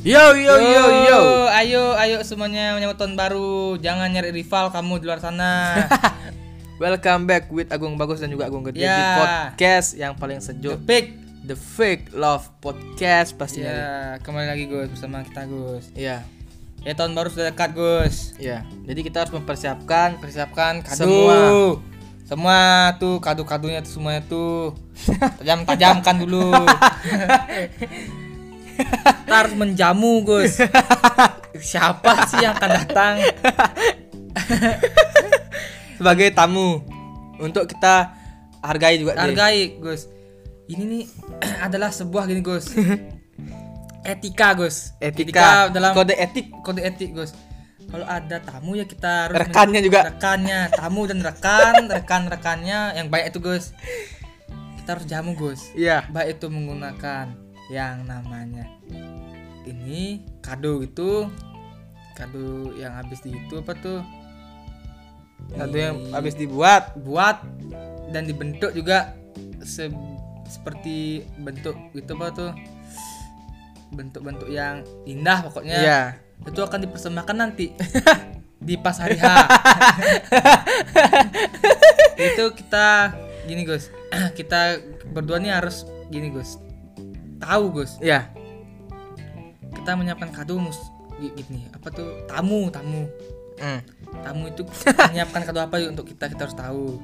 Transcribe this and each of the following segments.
Yo yo yo yo. Ayo ayo semuanya menyambut tahun baru. Jangan nyari rival kamu di luar sana. Welcome back with Agung Bagus dan juga Agung Gede di Ya. podcast yang paling The sejuk Pick. The Fake Love Podcast pastinya. Ya, kembali lagi Gus bersama kita Gus. Iya. Ya tahun baru sudah dekat Gus. Iya. Jadi kita harus mempersiapkan Persiapkan kado. Semua. Semua tuh kado-kadonya tuh semuanya tuh tajam-tajamkan dulu. harus menjamu Gus. Siapa sih yang akan datang? sebagai tamu untuk kita hargai juga. Hargai Gus. Ini nih adalah sebuah gini Gus. Etika Gus. Etika, dalam kode etik. kode etik Gus. Kalau ada tamu ya kita harus Rekannya juga. rekannya, tamu dan rekan, rekan-rekannya yang baik itu Gus. Kita harus jamu Gus. Iya. Baik itu menggunakan yang namanya ini kado itu kado yang habis di itu apa tuh? Kado yang habis dibuat. buat dan dibentuk juga se- seperti bentuk itu apa tuh? Bentuk-bentuk yang indah pokoknya. Iya. itu akan dipersembahkan nanti di pas hari H. Itu kita gini Gus. Kita berdua nih harus gini Gus tahu Gus. Iya. kita menyiapkan kado mus. Gi- gini apa tuh? Tamu tamu. Hmm. tamu itu menyiapkan kado apa untuk kita? Kita harus tahu.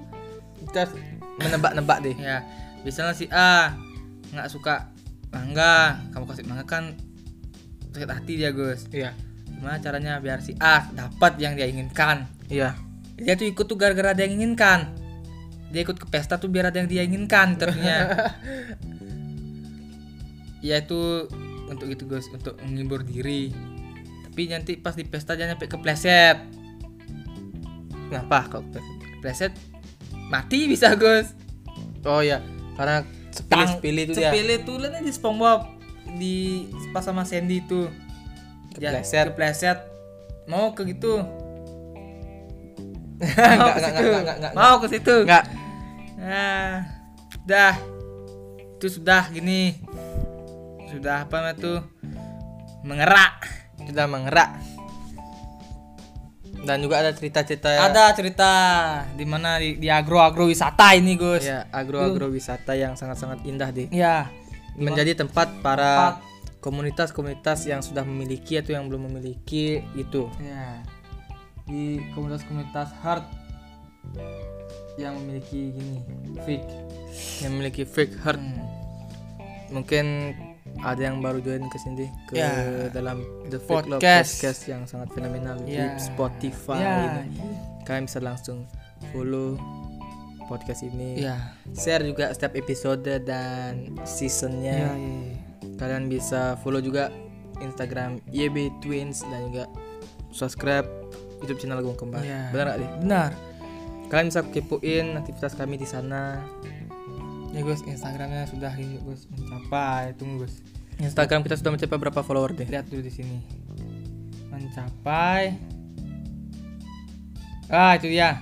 Kita menebak-nebak deh. ya misalnya si A nggak suka mangga. Kamu kasih mangga kan sakit hati dia Gus. Iya. gimana caranya biar si A dapat yang dia inginkan? Iya. dia tuh ikut tuh gara-gara yang inginkan. Dia ikut ke pesta tuh biar ada yang dia inginkan ternyata ya itu untuk gitu Gus. Untuk menghibur diri. Tapi nanti pas di pesta jangan sampai kepleset. Kenapa kok? kepleset? Mati bisa Gus. Oh ya, karena Tang- sepilih-sepilih itu dia. sepilih tuh lihat di SpongeBob. Di pas sama Sandy tuh Ya, Kepleset. kepleset. Mau ke gitu. Mau ke situ. mau ke situ. Enggak. nah dah. Itu sudah gini sudah apa tuh mengerak Sudah mengerak. Dan juga ada cerita-cerita ada cerita di mana di, di agro agro wisata ini Gus ya agro-agro wisata yang sangat-sangat indah deh. ya Menjadi tempat para komunitas-komunitas yang sudah memiliki atau yang belum memiliki itu. ya di komunitas-komunitas hard yang memiliki gini fake Yang memiliki fake heart. Hmm. Mungkin ada yang baru join ke sini ke Ya. dalam The Fake Love Podcast. Yang sangat fenomenal Ya. di Spotify Ya, ini. Kalian bisa langsung follow podcast ini. ya Share juga setiap episode dan seasonnya. ya, ya, ya. Kalian bisa follow juga Instagram YB Twins dan juga subscribe YouTube channel Gung Kembar. Ya. Benar gak deh? benar Kalian bisa kepoin aktivitas kami di sana. Ya Gus Instagramnya sudah ini Gus mencapai tunggu Gus Instagram kita sudah mencapai berapa follower deh? lihat dulu di sini mencapai ah itu dia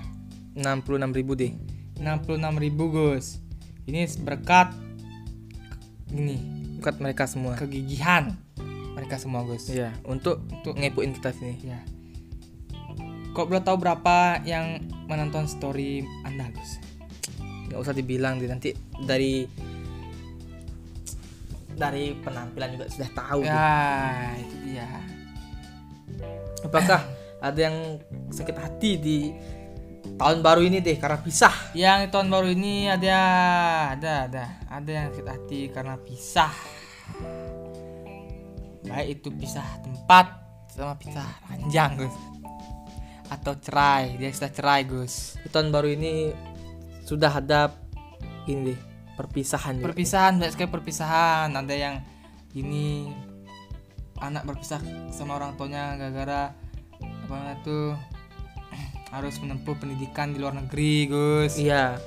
66.000 ribu deh. 66.000 Gus ini berkat ini Buat mereka semua. kegigihan mereka semua Gus Iya, untuk Untuk- ngepoin kita sini. ya kok belum tahu berapa yang menonton story anda Gus Nggak usah dibilang deh nanti dari dari penampilan juga sudah tahu. deh. ya itu dia Apakah ada yang sakit hati di tahun baru ini deh karena pisah? yang tahun baru ini ada ada ada ada yang sakit hati karena pisah baik itu pisah tempat sama pisah ranjang Gus atau cerai dia sudah cerai Gus Di tahun baru ini sudah ada ini deh perpisahan juga. perpisahan banyak sekali perpisahan ada yang ini anak berpisah sama orang tuanya gara-gara apa tuh harus menempuh pendidikan di luar negeri Gus Iya,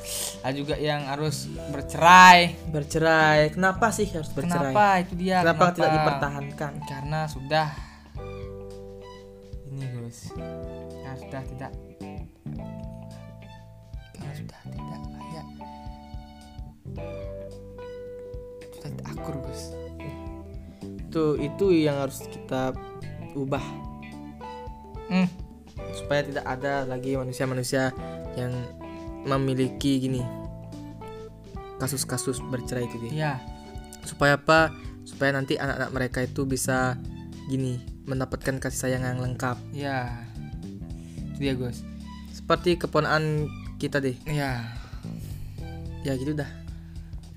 ada juga yang harus bercerai bercerai. Kenapa sih harus bercerai? Kenapa itu dia? Kenapa, tidak dipertahankan? Karena sudah ini Gus. Karena sudah tidak sudah tidak layak. Sudah tidak akur Gus. itu itu yang harus kita ubah. Hmm, supaya tidak ada lagi manusia-manusia yang memiliki gini kasus-kasus bercerai itu dia iya. Supaya apa? Supaya nanti anak-anak mereka itu bisa gini mendapatkan kasih sayang yang lengkap. Iya. Itu dia Gus. Seperti keponaan kita deh. Iya. Ya gitu dah.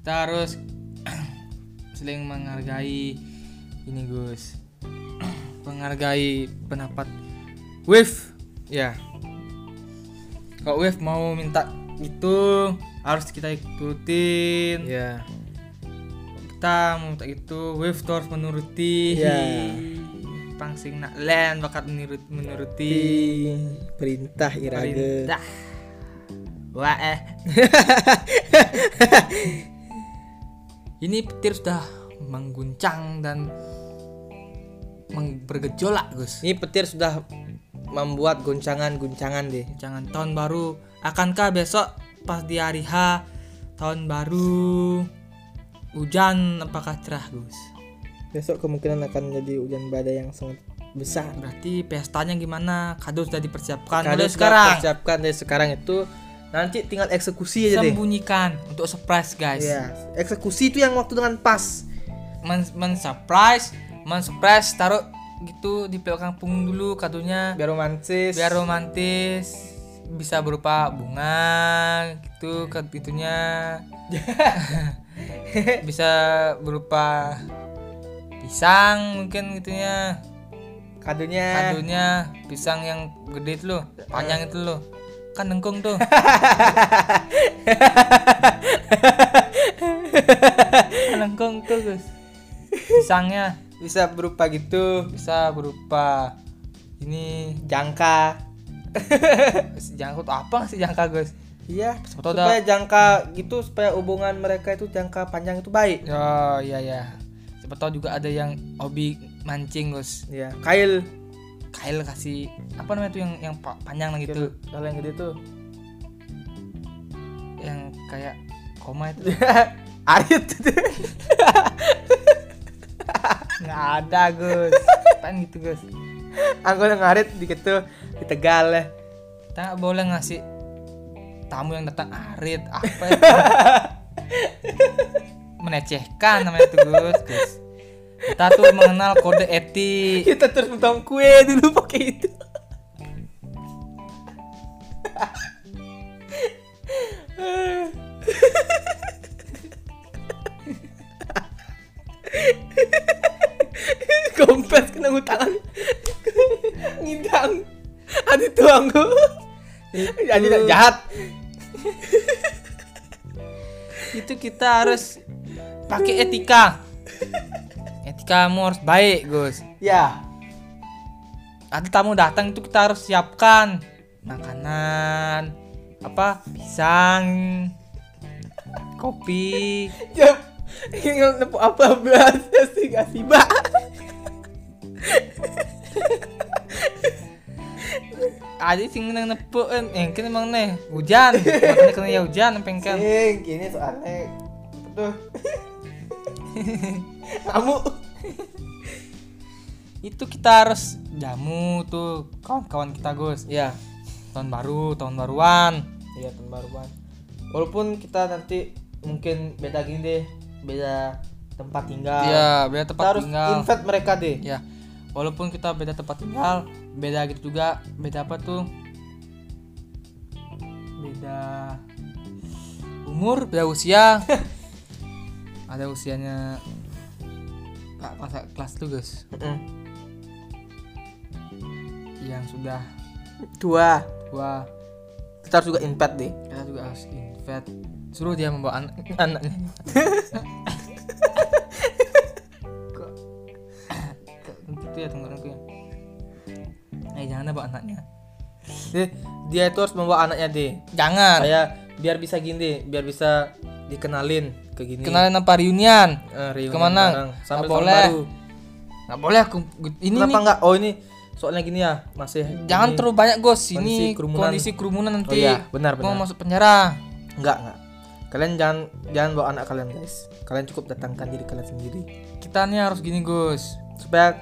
Kita harus saling menghargai. Ini Gus. Menghargai pendapat Wave ya. Kalau Wave mau minta itu harus kita turutin ya. Kita mau minta itu Wave tuh harus menuruti. Ya. pangsing nak land bakat menurut menuruti. Perintah irage perintah wah eh. Ini petir sudah mengguncang dan bergejolak Gus. Ini petir sudah membuat guncangan-guncangan deh. Jangan tahun baru. Akankah besok pas di hari H tahun baru hujan? Apakah cerah Gus? Besok kemungkinan akan jadi hujan badai yang sangat besar. Berarti pestanya gimana? Kado sudah dipersiapkan. Kado mulai sudah sekarang. persiapkan dari sekarang itu nanti tinggal eksekusi aja deh. Sembunyikan untuk surprise guys. Ya eksekusi itu yang waktu dengan pas. Men, men surprise men surprise taruh gitu di belakang punggung dulu kadonya. Biar romantis. Biar romantis bisa berupa bunga gitu itunya bisa berupa pisang mungkin gitunya. Kadonya. Kadonya pisang yang gede itu loh panjang itu loh kan nengkung tuh. Kan nengkung tuh Gus. Pisangnya. Bisa berupa gitu. Bisa berupa ini jangka. Jangkut apa sih jangka Gus? Iya supaya jangka gitu supaya hubungan mereka itu jangka panjang itu baik. Oh iya ya siapa tahu juga ada yang hobi mancing Gus. Ya kail kail kasih apa namanya tuh yang yang pa- panjang gitu. Kalau yang gede tuh. Yang kayak koma itu. Arit nggak ada Gus. Apaan gitu Gus? Anggota ngarit dikit tuh di tegal ya. Kita nggak boleh ngasih tamu yang datang arit. Apa itu? Menecehkan namanya itu Gus. Gus kita tuh mengenal kode etik. Kita terus potong kue dulu pakai itu. Kompes kena tangan. Ngidang. Ada tuang jadi jahat. Itu kita harus pakai etika etikamu harus baik Gus. Ya. Ada tamu datang itu kita harus siapkan makanan apa pisang kopi. Jam ingin nepuk apa belas sih kasih mbak ada sing nang nepuk kan emang nih hujan. Makanya kena ya hujan pengkan Sing, gini soalnya. Tuh. Kamu itu kita harus jamu tuh kawan-kawan kita Gus. Ya tahun baru tahun baruan. Iya tahun baruan. Walaupun kita nanti mungkin beda gini deh beda tempat tinggal. Iya, beda kita tempat harus tinggal. invite mereka deh. Ya, walaupun kita beda tempat tinggal, beda gitu juga, beda apa tuh? Beda umur, beda usia. Ada usianya Kak kelas kelas tuh guys, Mm-mm. yang sudah tua tua, kita harus juga invite deh kita juga harus invite, suruh dia membawa anak anaknya. Kok gitu ya tenggorokanku ya? Eh jangan bawa anaknya. Dia itu harus membawa anaknya deh Jangan. saya biar bisa gini biar bisa dikenalin ke gini Kenalin apa? Eh, reunion Ke mana? Nggak boleh. Nggak boleh aku ini kenapa nih. enggak oh ini soalnya gini ya masih Jangan ini. terlalu banyak gos. kondisi Ini kerumunan. kondisi kerumunan oh nanti iya benar mau benar masuk penjara. enggak enggak kalian jangan jangan bawa anak kalian guys kalian cukup datangkan diri kalian sendiri kita nih harus gini Gus supaya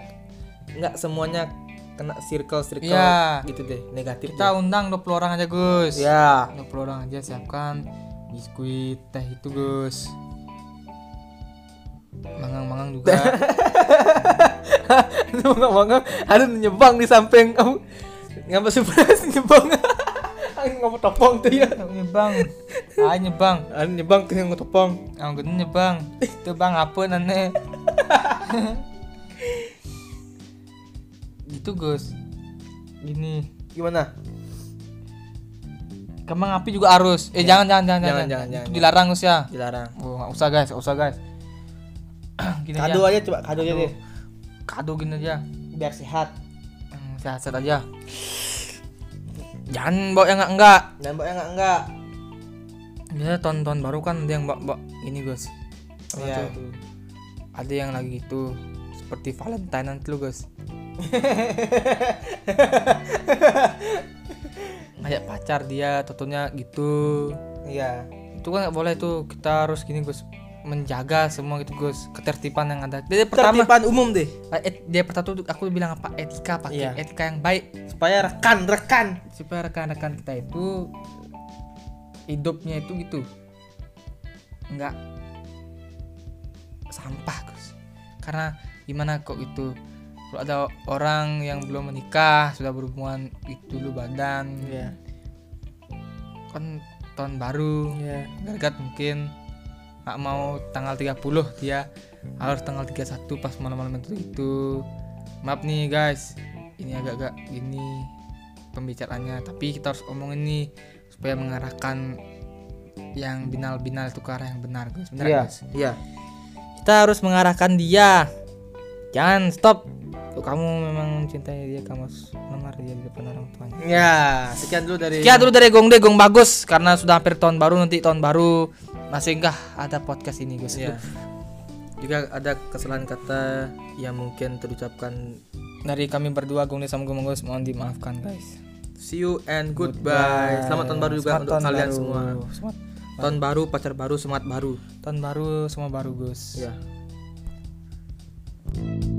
nggak semuanya kena circle circle Iya. gitu deh negatif kita undang 20 orang aja Gus deh. ya 20 orang aja siapkan biskuit teh itu Gus juga. Ngomong ada nyebang di samping kamu. Ngapa surprise nyebang? Ngomong topong tuh ya. Nyebang. Ah nyebang. Ada nyebang tuh yang topong. Ang gede nyebang. Itu bang apa nane? Gitu Gus. Gini. Gimana? Kembang api juga harus. Eh jangan jangan jangan Jangan, jangan, jangan, jangan. dilarang Gus ya. Dilarang. Oh nggak usah guys nggak usah guys gini kado aja. aja coba kado aja deh. Kado gini aja. Biar sehat. Hmm, sehat-sehat aja. Jangan bawa yang enggak enggak dan bawa yang enggak enggak biasanya tahun-tahun baru kan ada yang bawa, bawa ini Apa Iya, ada yang lagi gitu seperti Valentine nanti lu Gus. Ngajak pacar dia tentunya gitu. Iya. Itu kan nggak boleh tuh kita harus gini Gus menjaga semua gitu Gus ketertiban yang ada. Dia pertama tertipan umum deh. Eh, dia pertama tuh aku bilang apa? Etika pakai Iya. etika yang baik. Supaya rekan rekan. Supaya rekan-rekan kita itu hidupnya itu gitu. Nggak sampah Gus. Karena gimana kok itu kalau ada orang yang belum menikah sudah berhubungan itu dulu badan. Iya. Kan tahun baru. Gargat mungkin nggak mau tanggal 30 dia harus tanggal 31 pas malam-malam itu itu. Maaf nih guys. Ini agak-agak gini pembicaraannya tapi kita harus omongin nih supaya mengarahkan yang binal-binal itu ke arah yang benar guys. Benar iya. guys? Iya. Kita harus mengarahkan dia. Jangan stop. Kalau kamu memang mencintai dia kamu harus melamar dia di depan orang tuanya. Ya sekian dulu dari Sekian dulu dari Gong De Gong bagus. Karena sudah hampir tahun baru nanti tahun baru masih enggak ada podcast ini guys ya juga ada kesalahan kata yang mungkin terucapkan dari kami berdua Gung sama Gung Menggus mohon dimaafkan guys. See you and goodbye, goodbye. selamat tahun baru juga selamat untuk kalian baru. semua. Selamat tahun baru. pacar baru semangat baru. Tahun baru semua baru Gus. Ya yeah.